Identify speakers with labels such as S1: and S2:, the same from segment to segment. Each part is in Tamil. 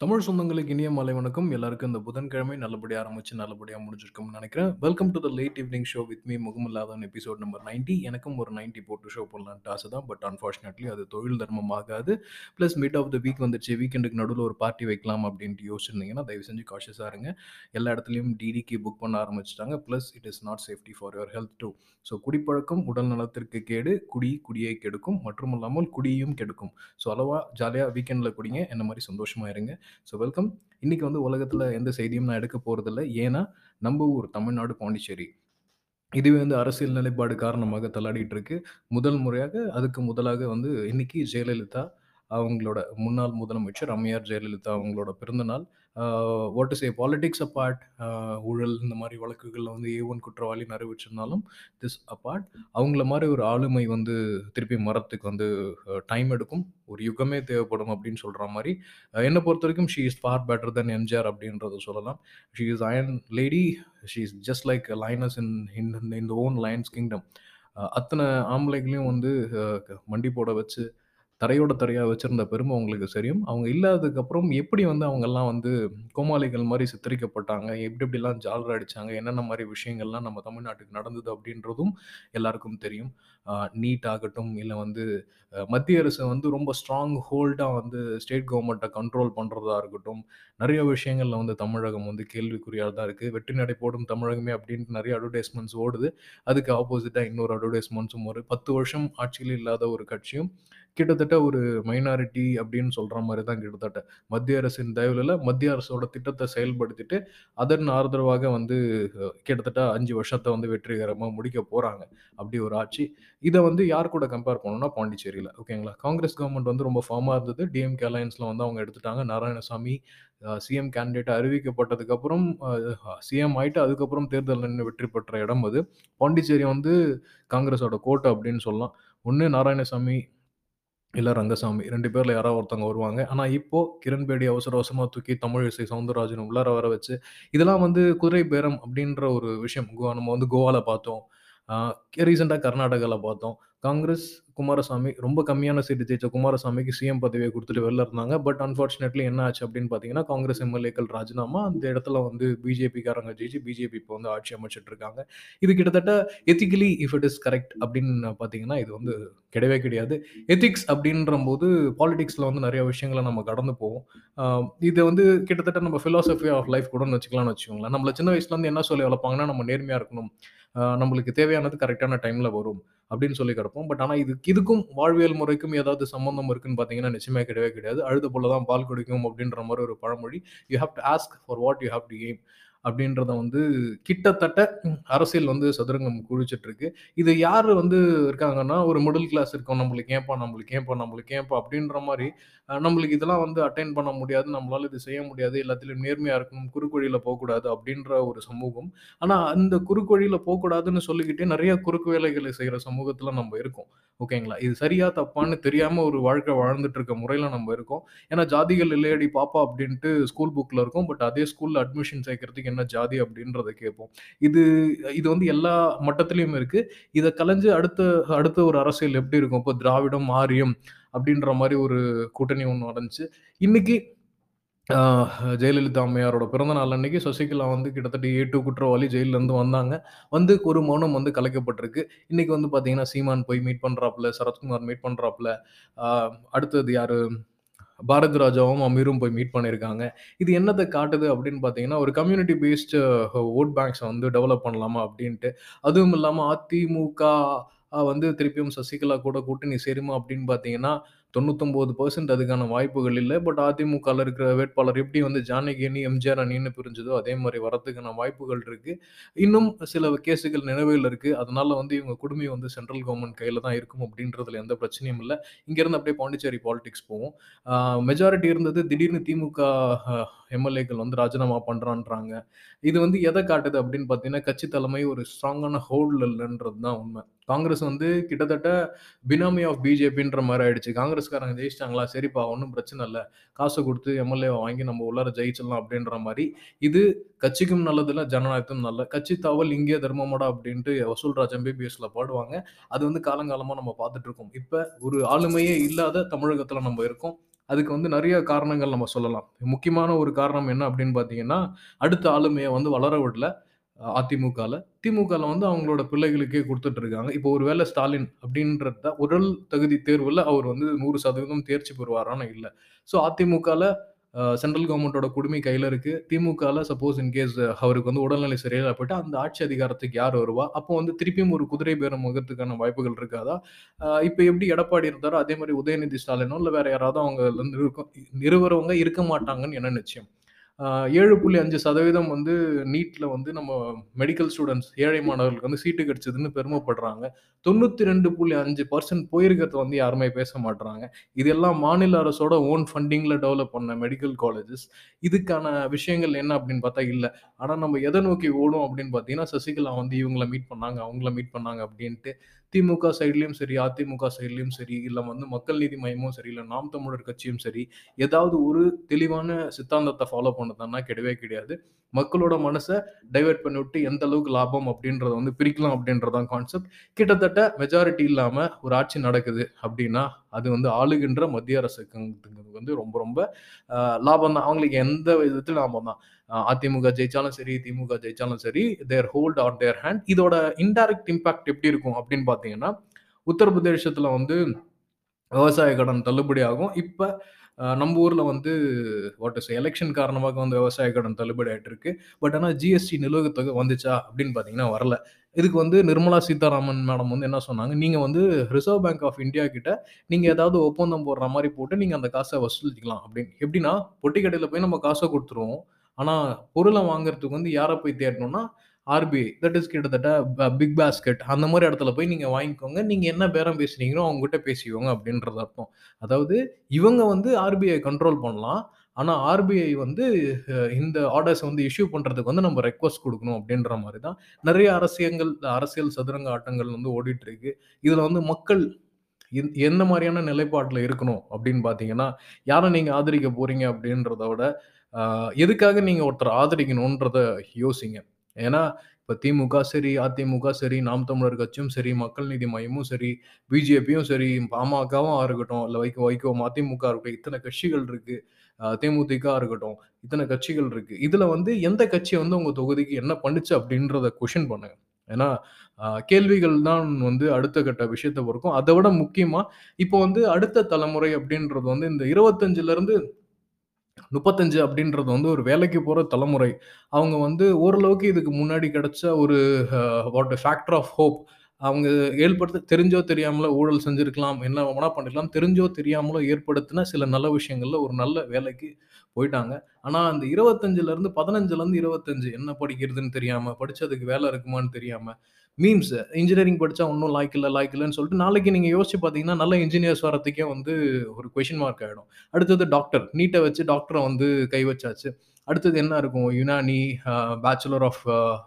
S1: தமிழ் சொந்தங்களுக்கு இனிய மாலை வணக்கம். எல்லாருக்கும் இந்த புதன்கிழமை நல்லபடியாக ஆரம்பிச்சு, நல்லபடியாக முடிஞ்சிருக்கும்னு நினைக்கிறேன் welcome to the late evening show with me Mugamillathavan episode number 90. எனக்கும் ஒரு 90 போட்டு ஷோ போடலான்ட்டு ஆசை தான். பட் அன்ஃபார்ச்சுனேட்லி அது தொழில் தர்மம் ஆகாது. Plus mid of the week வந்துச்சு வீக்கெண்டுக்கு நடுவில் ஒரு பார்ட்டி வைக்கலாம் அப்படின்ட்டு யோசிச்சிருந்தீங்கன்னா, தயவு செஞ்சு காஷியஸாக இருங்க. எல்லா இடத்துலையும் டிடிக்கு புக் பண்ண ஆரம்பிச்சிட்டாங்க plus it is not safety for your health too. So குடிப்பழக்கம் உடல் நலத்திற்கு கேடு, குடி குடியை கெடுக்கும், மற்றும் இல்லாமல் குடியையும் கெடுக்கும். ஸோ அளவாக ஜாலியாக வீக்கெண்டில் குடிங்க. என்ன மாதிரி சந்தோஷமாக இருங்க. So welcome. இன்னைக்கு வந்து உலகத்தில் எந்த செய்தியும் நான் எடுக்க போகிறதில்ல ஏன்னா, நம்ம ஊர் தமிழ்நாடு, பாண்டிச்சேரி. இதுவே வந்து அரசியல் நிலைப்பாடு காரணமாக தள்ளாடிட்டு இருக்கு. முதல் முறையாக அதுக்கு முதலாக வந்து இன்னைக்கு ஜெயலலிதா அவங்களோட முன்னாள் முதலமைச்சர் அம்மையார் ஜெயலலிதா அவங்களோட பிறந்தநாள் what is a politics apart ஊழல் இந்த மாதிரி வழக்குகளில் வந்து ஏ ஒன் குற்றவாளி நிறைவேற்றிருந்தாலும் திஸ் அப்பார்ட் அவங்கள மாதிரி ஒரு ஆளுமை வந்து திருப்பி மரத்துக்கு வந்து டைம் எடுக்கும். ஒரு யுகமே தேவைப்படும் அப்படின்னு சொல்கிற மாதிரி என்னை பொறுத்த வரைக்கும் she is far better than MGR அப்படின்றத சொல்லலாம். She is iron lady. She is just like lioness in in in the own lion's kingdom. அத்தனை ஆம்பளைகளையும் வந்து மண்டி போட வச்சு, தரையோட தரையா வச்சிருந்த பெருமை அவங்களுக்கு தெரியும். அவங்க இல்லாததுக்கப்புறம் எப்படி வந்து அவங்கலாம் வந்து கோமாளிகள் மாரி சித்தரிக்கப்பட்டாங்க, எப்படி எப்படிலாம் ஜால்ரா அடிச்சாங்க, என்னென்ன மாரி விஷயங்கள்லாம் நம்ம தமிழ்நாட்டுக்கு நடந்தது அப்படின்றதும் எல்லாருக்கும் தெரியும். அ நீட் ஆகட்டும், இல்ல வந்து அ மத்திய அரசு வந்து ரொம்ப ஸ்ட்ராங் ஹோல்டா வந்து ஸ்டேட் கவர்மெண்ட்டை கண்ட்ரோல் பண்றதா இருக்கட்டும், நெறைய விஷயங்கள்ல வந்து தமிழகம் வந்து கேள்விக்குறியா தான் இருக்கு. வெற்றி நடை போடும் தமிழகமே அப்படின்ட்டு நெறைய அட்வர்டைஸ்மென்ட்ஸ் ஓடுது. அதுக்கு ஆப்போசிட்டா இன்னொரு அட்வர்டைஸ்மென்ட்ஸும் ஒரு 10 வருஷம் ஆட்சியில இல்லாத ஒரு கட்சியும், கிட்டத்தட்ட கிட்டத்தட்ட ஒரு மைனாரிட்டி அப்படின்னு சொல்ற மாதிரி தான் கிட்டத்தட்ட. மத்திய அரசின் தயவுல மத்திய அரசோட திட்டத்தை செயல்படுத்திட்டு, அதன் ஆதரவாக வந்து கிட்டத்தட்ட அஞ்சு வருஷத்தை வந்து வெற்றிகரமாக முடிக்க போறாங்க. அப்படி ஒரு ஆட்சி. இதை வந்து யார் கூட கம்பேர் பண்ணணும்னா பாண்டிச்சேரியில் ஓகேங்களா. காங்கிரஸ் கவர்மெண்ட் வந்து ரொம்ப ஃபார்மாக இருந்தது. டிஎம்கே அலையன்ஸில் வந்து அவங்க எடுத்துட்டாங்க. நாராயணசாமி சிஎம் கேண்டிடேட் அறிவிக்கப்பட்டதுக்கப்புறம் சிஎம் ஆயிட்டு அதுக்கப்புறம் தேர்தலில் நின்று வெற்றி பெற்ற இடம் அது. பாண்டிச்சேரி வந்து காங்கிரஸோட கோட்டை அப்படின்னு சொல்லலாம். ஒன்று நாராயணசாமி, இல்லை ரங்கசாமி ரெண்டு பேரில் யாராவது ஒருத்தவங்க வருவாங்க. ஆனால் இப்போது கிரண்பேடி அவசர அவசரமாக தூக்கி தமிழிசை சவுந்தரராஜன் உள்ளார வர வச்சு, இதெல்லாம் வந்து குதிரை பேரம் அப்படின்ற ஒரு விஷயம். கோ நம்ம வந்து கோவால பார்த்தோம். ரீசெண்டாக கர்நாடகாவில் பார்த்தோம். காங்கிரஸ் குமாரசாமி ரொம்ப கம்மியான சீட்டு ஜெயிச்ச குமாரசாமிக்கு சிஎம் பதவியை கொடுத்துட்டு வெளில இருந்தாங்க. பட் அன்ஃபார்ச்சுனேட்லி என்ன ஆச்சு அப்படின்னு பார்த்தீங்கன்னா, காங்கிரஸ் எம்.எல்.ஏக்கள் ராஜினாமா. அந்த இடத்துல வந்து பிஜேபிக்காரங்க ஜெயிச்சு பிஜேபி இப்போ வந்து ஆட்சி அமைச்சிட்டு இருக்காங்க. இது கிட்டத்தட்ட ethically if it is correct அப்படின்னு பார்த்தீங்கன்னா, இது வந்து கிடையவே கிடையாது. எதிக்ஸ் போது பாலிடிக்ஸில் வந்து நிறைய விஷயங்கள நம்ம கடந்து போவோம். இது வந்து கிட்டத்தட்ட நம்ம ஃபிலாசபி ஆஃப் லைஃப் கூடன்னு வச்சுக்கலாம்னு வச்சுக்கோங்களேன். நம்மள சின்ன வயசுலேருந்து என்ன சொல்லி வளர்ப்பாங்கன்னா, நம்ம நேர்மையாக இருக்கணும். நம்மளுக்கு தேவையானது கரெக்டான டைம்ல வரும். அப்படின்னு சொல்லி கிடப்போம். பட் ஆனா இதுக்கு இதுக்கும் வாழ்வியல் முறைக்கும் ஏதாவது சம்மந்தம் இருக்குன்னு பார்த்தீங்கன்னா, நிச்சயமே கிடையவே கிடையாது. "அழுத போல தான் பால் குடிக்கும்" அப்படின்ற மாதிரி ஒரு பழமொழி. You have to ask for what you have to aim அப்படின்றத வந்து கிட்டத்தட்ட அரசியல் வந்து சதுரங்கம் குழிச்சிட்டு இருக்கு. இது யார் வந்து இருக்காங்கன்னா, ஒரு மிடில் கிளாஸ் இருக்கோம். நம்மளுக்கு ஏன்பா, நம்மளுக்கு ஏன்பா, நம்மளுக்கு ஏன்பா அப்படின்ற மாதிரி நம்மளுக்கு இதெல்லாம் வந்து அட்டைன் பண்ண முடியாது. நம்மளால இது செய்ய முடியாது. எல்லாத்துலயும் நேர்மையா இருக்கணும். குறுக்கு போகக்கூடாது அப்படின்ற ஒரு சமூகம். ஆனா அந்த குறுக்கு போகக்கூடாதுன்னு சொல்லிக்கிட்டே நிறைய குறுக்கு வேலைகளை செய்கிற சமூகத்துல நம்ம இருக்கோம். ஓகேங்களா. இது சரியா, தப்பான்னு தெரியாம ஒரு வாழ்க்கை வாழ்ந்துட்டு இருக்க முறையில நம்ம இருக்கோம். ஏன்னா, "ஜாதிகள் இல்லையடி பாப்பா" அப்படின்ட்டு ஸ்கூல் புக்ல இருக்கும். பட் அதே ஸ்கூல்ல அட்மிஷன் சேர்க்கறதுக்கு என்ன ஜாதி அப்படின்றத கேட்போம். இது இது வந்து எல்லா மட்டத்திலையும் இருக்கு. இதை கலைஞ்சு அடுத்த அடுத்த ஒரு அரசியல் எப்படி இருக்கும்? இப்போ திராவிடம், ஆரியம் அப்படின்ற மாதிரி ஒரு கூட்டணி ஒன்று நடந்துச்சு. இன்னைக்கு ஜெயலலிதா அம்மையாரோட பிறந்த நாள் அன்னைக்கு சசிகலா வந்து கிட்டத்தட்ட ஏ2 குற்றவாளி ஜெயில்லருந்து வந்தாங்க. வந்து ஒரு மௌனம் வந்து கலைக்கப்பட்டிருக்கு. இன்னைக்கு வந்து பார்த்தீங்கன்னா, சீமான் போய் மீட் பண்ணுறாப்புல சரத்குமார் மீட் பண்ணுறாப்புல அடுத்தது யாரு? பாரதி ராஜாவும், அமீரும் போய் மீட் பண்ணியிருக்காங்க. இது என்னத்தை காட்டுது அப்படின்னு பார்த்தீங்கன்னா, ஒரு கம்யூனிட்டி பேஸ்டு வோட் பேங்க்ஸை வந்து டெவலப் பண்ணலாமா அப்படின்ட்டு அதுவும் இல்லாம அதிமுக வந்து திருப்பியும் சசிகலா கூட கூட்டணி சேருமா அப்படின்னு பார்த்தீங்கன்னா, 99% அதுக்கான வாய்ப்புகள் இல்லை பட் அதிமுகவில் இருக்கிற வேட்பாளர் எப்படி வந்து ஜானகி அணி, எம்ஜிஆர் அணின்னு பிரிஞ்சதோ, அதே மாதிரி வரதுக்கான வாய்ப்புகள் இருக்கு. இன்னும் சில கேஸுகள் நிலுவையில இருக்கு. அதனால வந்து இவங்க குடுமி வந்து சென்ட்ரல் கவர்மெண்ட் கையில் தான் இருக்கும் அப்படின்றதுல எந்த பிரச்சனையும் இல்லை இங்கேருந்து அப்படியே பாண்டிச்சேரி பாலிடிக்ஸ் போவோம். மெஜாரிட்டி இருந்தது. திடீர்னு திமுக எம்.எல்.ஏக்கள் வந்து ராஜினாமா பண்ணுறான்றாங்க இது வந்து எதை காட்டுது அப்படின்னு பார்த்தீங்கன்னா, கட்சி தலைமை ஒரு ஸ்ட்ராங்கான ஹோல்டில் இல்லைன்றது தான் உண்மை காங்கிரஸ் வந்து கிட்டத்தட்ட பினாமி ஆஃப் பிஜேபின்ற மாதிரி ஆயிடுச்சு. காங்கிரஸ்காரங்க ஜெயிச்சிட்டாங்களா சரிப்பா ஒன்றும் பிரச்சனை இல்லை காசை கொடுத்து எம்எல்ஏ வாங்கி நம்ம உள்ளார ஜெயிச்சிடலாம் அப்படின்ற மாதிரி இது கட்சிக்கும் நல்லதில்ல, ஜனநாயகத்தும் நல்ல. "கட்சி தாவல் இங்கே தர்மமடா" வசூல் வசூல்ராஜ் எம்பிபிஎஸ்ல பாடுவாங்க. அது வந்து காலங்காலமாக நம்ம பார்த்துட்டு இருக்கோம். இப்போ ஒரு ஆளுமையே இல்லாத தமிழகத்தில் நம்ம இருக்கோம். அதுக்கு வந்து நிறைய காரணங்கள் நம்ம சொல்லலாம். முக்கியமான ஒரு காரணம் என்ன அப்படின்னு பார்த்தீங்கன்னா, அடுத்த ஆளுமையை வந்து வளர விடல அதிமுகவில் திமுகவில் வந்து அவங்களோட பிள்ளைகளுக்கே கொடுத்துட்ருக்காங்க இப்போ ஒரு வேளை ஸ்டாலின் அப்படின்றத உடல் தகுதி தேர்வில் அவர் வந்து 100% தேர்ச்சி பெறுவாரான்னு இல்லை. ஸோ அதிமுகவில் சென்ட்ரல் கவர்மெண்ட்டோட குடுமை கையில் இருக்குது திமுகவில் சப்போஸ் இன்கேஸ் அவருக்கு வந்து உடல்நிலை சரியில்லை போயிட்டு அந்த ஆட்சி அதிகாரத்துக்கு யார் வருவா? அப்போ வந்து திருப்பியும் ஒரு குதிரை பேரம் முகத்துக்கான வாய்ப்புகள் இருக்காதா? இப்போ எப்படி எடப்பாடி இருந்தாரோ, அதே மாதிரி உதயநிதி ஸ்டாலினோ, இல்லை வேற யாராவது அவங்க இருந்து இருக்கும் இருக்க மாட்டாங்கன்னு என்ன நிச்சயம்? ஏழு புள்ளி அஞ்சு சதவீதம் வந்து நீட்டில் வந்து நம்ம மெடிக்கல் ஸ்டூடெண்ட்ஸ் ஏழை மாணவர்களுக்கு வந்து சீட்டு கிடைச்சதுன்னு பெருமைப்படுறாங்க. 92.5% போயிருக்கிறத வந்து யாருமே பேச மாட்டுறாங்க இதெல்லாம் மாநில அரசோட ஓன் ஃபண்டிங்கில் டெவலப் பண்ண மெடிக்கல் காலேஜஸ். இதுக்கான விஷயங்கள் என்ன அப்படின்னு பார்த்தா இல்லை ஆனால் நம்ம எதை நோக்கி ஓடும் அப்படின்னு பார்த்தீங்கன்னா, சசிகலா வந்து இவங்கள மீட் பண்ணாங்க, அவங்கள மீட் பண்ணாங்க அப்படின்ட்டு. திமுக சைட்லையும் சரி, அதிமுக சைட்லயும் சரி, இல்லை வந்து மக்கள் நீதி மையமும் சரி, இல்லை நாம் தமிழர் கட்சியும் சரி, ஏதாவது ஒரு தெளிவான சித்தாந்தத்தை ஃபாலோ பண்ணதுன்னா கிடையவே கிடையாது. மக்களோட மனசை டைவர்ட் பண்ணிவிட்டு எந்த அளவுக்கு லாபம் அப்படின்றத வந்து பிரிக்கலாம் அப்படின்றதான் கான்செப்ட். கிட்டத்தட்ட மெஜாரிட்டி இல்லாமல் ஒரு ஆட்சி நடக்குது அப்படின்னா, அது வந்து ஆளுகின்ற மத்திய அரசுக்கு வந்து ரொம்ப ரொம்ப லாபம் தான். அவங்களுக்கு எந்த விதத்தில் லாபம் தான். அதிமுக ஜெயிச்சாலும் சரி, திமுக ஜெயிச்சாலும் சரி, their hold on their hand. இதோட இன்டைரக்ட் இம்பாக்ட் எப்படி இருக்கும் அப்படின்னு பார்த்தீங்கன்னா, உத்தரப்பிரதேசத்தில் வந்து விவசாய கடன் தள்ளுபடி ஆகும். இப்போ நம்ம ஊரில் வந்து வாட் இஸ் எலெக்ஷன் காரணமாக வந்து விவசாய கடன் தள்ளுபடி ஆகிட்டு இருக்கு. பட் ஆனால் ஜிஎஸ்டி நிலுவைத் தொகை வந்துச்சா அப்படின்னு பார்த்தீங்கன்னா வரல. இதுக்கு வந்து நிர்மலா சீதாராமன் மேடம் வந்து என்ன சொன்னாங்க, நீங்கள் வந்து ரிசர்வ் பேங்க் ஆஃப் இந்தியா கிட்ட நீங்கள் ஏதாவது ஒப்பந்தம் போடுற மாதிரி போட்டு நீங்கள் அந்த காசை வசூலிக்கலாம் அப்படின்னு. எப்படின்னா, பொட்டி கடையில் போய் நம்ம காசை கொடுத்துருவோம் ஆனால் பொருளை வாங்குறதுக்கு வந்து யாரை போய் தேடணும்னா, ஆர்பிஐ தட் இஸ் கிட்டத்தட்ட பிக் பாஸ்கெட் அந்த மாதிரி இடத்துல போய் நீங்கள் வாங்கிக்கோங்க. நீங்கள் என்ன பேரம் பேசுனீங்களோ அவங்ககிட்ட பேசிக்கோங்க அப்படின்றது அர்த்தம். அதாவது இவங்க வந்து ஆர்பிஐ கண்ட்ரோல் பண்ணலாம். ஆனால் ஆர்பிஐ வந்து இந்த ஆர்டர்ஸ வந்து இஷ்யூ பண்ணுறதுக்கு வந்து நம்ம ரெக்வெஸ்ட் கொடுக்கணும் அப்படின்ற மாதிரி தான் நிறைய அரசியங்கள் அரசியல் சதுரங்க ஆட்டங்கள் வந்து ஓடிட்டு இருக்கு. இதில் வந்து மக்கள் எந் எந்த மாதிரியான நிலைப்பாட்டில் இருக்கணும் அப்படின்னு பார்த்தீங்கன்னா, யாரை நீங்கள் ஆதரிக்க போறீங்க அப்படின்றத விட, எதுக்காக நீங்கள் ஒருத்தர் ஆதரிக்கணுன்றத யோசிங்க. ஏன்னா, இப்போ திமுக சரி, அதிமுக சரி, நாம் தமிழர் கட்சியும் சரி, மக்கள் நீதி மையமும் சரி, பிஜேபியும் சரி, பாமகவும் இருக்கட்டும், இல்லை வைகோ வைகோ மதிமுக இருக்கட்டும், இத்தனை கட்சிகள் இருக்கு. தேமுதிக இருக்கட்டும், இத்தனை கட்சிகள் இருக்கு. இதுல வந்து எந்த கட்சி வந்து உங்க தொகுதிக்கு என்ன பண்ணுச்சு அப்படின்றத கொஷின் பண்ணுங்க. ஏன்னா, கேள்விகள் தான் வந்து அடுத்த கட்ட விஷயத்தை பொறுக்கும். அதை விட முக்கியமா, இப்போ வந்து அடுத்த தலைமுறை அப்படின்றது வந்து இந்த 25லருந்து 35 அப்படின்றது வந்து ஒரு வேலைக்கு போற தலைமுறை. அவங்க வந்து ஓரளவுக்கு இதுக்கு முன்னாடி கிடைச்ச ஒரு a what factor of hope அவங்க ஏற்படுத்த தெரிஞ்சோ தெரியாமலோ ஊழல் செஞ்சிருக்கலாம். என்ன வேணா பண்ணிருக்கலாம். தெரிஞ்சோ தெரியாமலோ ஏற்படுத்தின சில நல்ல விஷயங்கள்ல ஒரு நல்ல வேலைக்கு போயிட்டாங்க. ஆனா அந்த 25லருந்து 15லருந்து 25 என்ன படிக்கிறதுன்னு தெரியாம, படிச்சதுக்கு வேலை இருக்குமான்னு தெரியாம, மீம்ஸ் இன்ஜினியரிங் படித்தா ஒன்றும் லாய்க்கு இல்லை லாய்க்கு இல்லைன்னு சொல்லிட்டு நாளைக்கு நீங்கள் யோசிச்சு பார்த்தீங்கன்னா, நல்ல இன்ஜினியர்ஸ் வரதுக்கே வந்து ஒரு கொஷின் மார்க் ஆகிடும் அடுத்தது டாக்டர். நீட்டை வச்சு டாக்டரை வந்து கை வச்சாச்சு. அடுத்தது என்ன இருக்கும்? Unani, bachelor of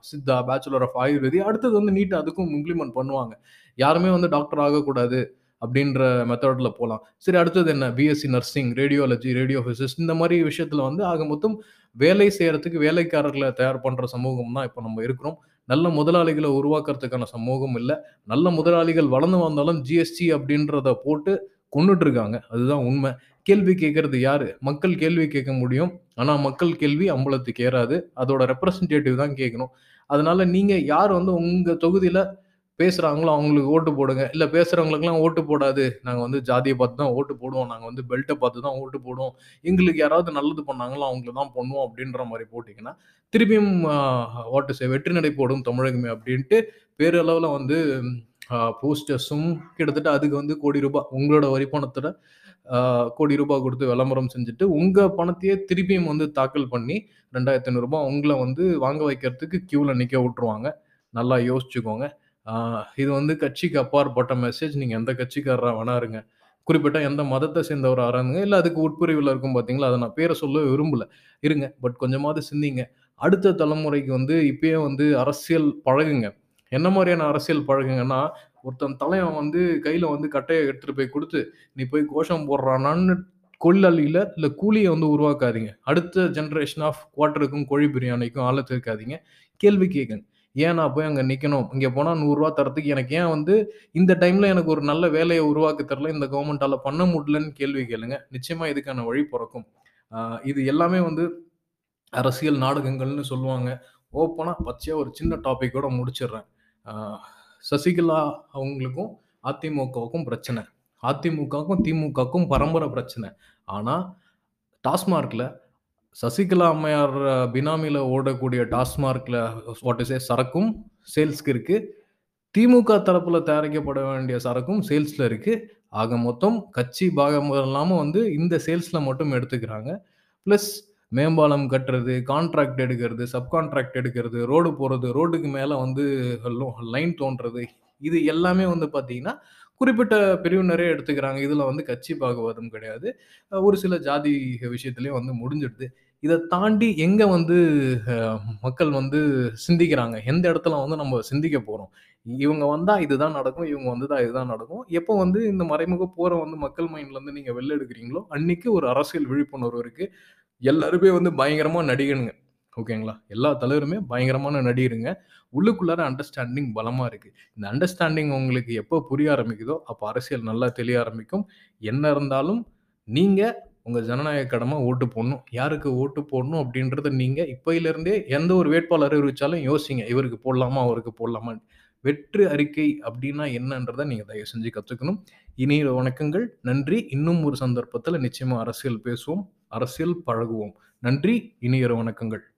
S1: Siddha, bachelor of Ayurvedic. அடுத்தது வந்து நீட் அதுக்கும் இம்ப்ளிமெண்ட் பண்ணுவாங்க. யாருமே வந்து டாக்டர் ஆகக்கூடாது அப்படின்ற மெத்தடில் போகலாம் சரி அடுத்தது என்ன? BSc nursing, radiology, radio physicist இந்த மாதிரி விஷயத்தில் வந்து ஆக மொத்தம் வேலை செய்கிறதுக்கு வேலைக்காரர்களை தயார் பண்ணுற சமூகம் தான் இப்போ நம்ம இருக்கிறோம். நல்ல முதலாளிகளை உருவாக்குறதுக்கான சமூகம் இல்லை நல்ல முதலாளிகள் வளர்ந்து வந்தாலும் ஜிஎஸ்டி அப்படின்றத போட்டு கொண்டுட்டு இருக்காங்க. அதுதான் உண்மை கேள்வி கேட்கறது யாரு? மக்கள் கேள்வி கேட்க முடியும். ஆனா மக்கள் கேள்வி அம்பலத்துக்கு ஏறாது. அதோட ரெப்ரசன்டேட்டிவ் தான் கேட்கணும். அதனால நீங்க யார் வந்து உங்க தொகுதியில பேசுகிறாங்களோ அவங்களுக்கு ஓட்டு போடுங்க. இல்லை பேசுகிறவங்களுக்குலாம் ஓட்டு போடாது. நாங்கள் வந்து ஜாதியை பார்த்து தான் ஓட்டு போடுவோம். நாங்கள் வந்து பெல்ட்டை பார்த்து தான் ஓட்டு போடுவோம். எங்களுக்கு யாராவது நல்லது பண்ணாங்களோ அவங்கள தான் பண்ணுவோம் அப்படின்ற மாதிரி போட்டீங்கன்னா, திருப்பியும் ஓட்டு செய் சே வெற்றி நடை போடும் தமிழகமே அப்படின்ட்டு பேரளவில் வந்து போஸ்டர்ஸும் கிட்டத்தட்ட அதுக்கு வந்து கோடி ரூபாய் உங்களோட வரி பணத்தோட கோடி ரூபாய் கொடுத்து விளம்பரம் செஞ்சுட்டு, உங்கள் பணத்தையே திருப்பியும் வந்து தாக்கல் பண்ணி ரெண்டாயிரத்தி ஐநூறுரூபா உங்களை வந்து வாங்க வைக்கிறதுக்கு க்யூவில் நிற்க விட்டுருவாங்க. நல்லா யோசிச்சுக்கோங்க. ஆ இது வந்து கட்சிக்கு அப்பாற்பட்ட மெசேஜ். நீங்க எந்த கட்சிக்காரரா வேணா இருங்க. குறிப்பிட்ட எந்த மதத்த சேர்ந்தவரா இருங்க. இல்ல அதுக்கு உட்பிரிவுல இருக்கும் பார்த்தீங்களா, அத நான் பேர சொல்ல விரும்பல. இருங்க. பட் கொஞ்சமாவது சிந்திங்க. அடுத்த தலைமுறைக்கு வந்து இப்பயே வந்து அரசியல் பழகுங்க. என்ன மாரியான அரசியல் பழகுங்கன்னா, ஒருத்தன் தலைவன் வந்து கையில வந்து கட்டைய எடுத்துட்டு போய் குடுத்து, நீ போய் கோஷம் போடுறானான்னு கொள்ளலில இல்ல கூலிய வந்து உருவாக்காதீங்க. அடுத்த ஜெனரேஷன் ஆஃப் குவாட்டருக்கும், கோழி பிரியாணிக்கும் ஆள சேர்க்காதீங்க. கேள்வி கேட்குங்க. ஏன் நான் போய் அங்கே நிற்கணும் இங்கே போனால் நூறுரூவா தரத்துக்கு எனக்கு ஏன் வந்து இந்த டைமில் எனக்கு ஒரு நல்ல வேலையை உருவாக்கி தரல, இந்த கவர்மெண்ட்டால் பண்ண முடியலன்னு கேள்வி கேளுங்க. நிச்சயமாக இதுக்கான வழி பிறக்கும் இது எல்லாமே வந்து அரசியல் நாடகங்கள்னு சொல்லுவாங்க. ஓப்பனாக பச்சையாக ஒரு சின்ன டாப்பிக்கோட முடிச்சிடுறேன். சசிகலா அவங்களுக்கும் அதிமுகவுக்கும் பிரச்சனை. அதிமுகவுக்கும், திமுகவுக்கும் பரம்பரை பிரச்சனை. ஆனால் டாஸ்மார்க்கில் சசிகலா அம்மையார் பினாமியில் ஓடக்கூடிய டாஸ்மார்க்கில் வாட் இஸ் ஏ சரக்கும் சேல்ஸ்க்கு இருக்குது திமுக தரப்பில் தயாரிக்கப்பட வேண்டிய சரக்கும் சேல்ஸில் இருக்குது ஆக மொத்தம் கட்சி பாகம் இல்லாமல் வந்து இந்த சேல்ஸில் மட்டும் எடுத்துக்கிறாங்க. ப்ளஸ் மேம்பாலம் கட்டுறது, கான்ட்ராக்ட் எடுக்கிறது, சப் கான்ட்ராக்ட் எடுக்கிறது, ரோடு போகிறது ரோடுக்கு மேலே வந்து லைன் தோன்றது இது எல்லாமே வந்து பார்த்தீங்கன்னா, குறிப்பிட்ட பிரிவினரே எடுத்துக்கிறாங்க. இதில் வந்து கட்சி பாகுபாடும் கிடையாது. ஒரு சில ஜாதி விஷயத்துலேயும் வந்து முடிஞ்சிடுது. இதை தாண்டி எங்கே வந்து மக்கள் வந்து சிந்திக்கிறாங்க? எந்த இடத்துல வந்து நம்ம சிந்திக்க போகிறோம் இவங்க வந்தால் இதுதான் நடக்கும். இவங்க வந்துதான் இதுதான் நடக்கும். எப்போ வந்து இந்த மறைமுக போகிற வந்து மக்கள் மைண்ட்லேருந்து நீங்கள் வெளில எடுக்கிறீங்களோ, அன்னைக்கு ஒரு அரசியல் விழிப்புணர்வு இருக்குது எல்லாருமே வந்து பயங்கரமாக நடிகனுங்க. ஓகேங்களா? எல்லா தலைவருமே பயங்கரமான நடிகருங்க. உள்ளுக்குள்ளார அண்டர்ஸ்டாண்டிங் பலமாக இருக்குது இந்த அண்டர்ஸ்டாண்டிங் உங்களுக்கு எப்போ புரிய ஆரம்பிக்குதோ, அப்போ அரசியல் நல்லா தெளிய ஆரம்பிக்கும். என்ன இருந்தாலும் நீங்கள் உங்க ஜனநாயக கடமை ஓட்டு போடணும். யாருக்கு ஓட்டு போடணும் அப்படின்றத நீங்க இப்பயிலிருந்தே எந்த ஒரு வேட்பாளர் அறிவிச்சாலும் யோசிங்க. இவருக்கு போடலாமா? அவருக்கு போடலாமான்னு. வெற்று அறிக்கை அப்படின்னா என்னன்றத நீங்க தயவு செஞ்சு கத்துக்கணும். இனிய வணக்கங்கள். நன்றி. இன்னும் ஒரு சந்தர்ப்பத்தில் நிச்சயமா அரசியல் பேசுவோம். அரசியல் பழகுவோம். நன்றி. இனிய வணக்கங்கள்.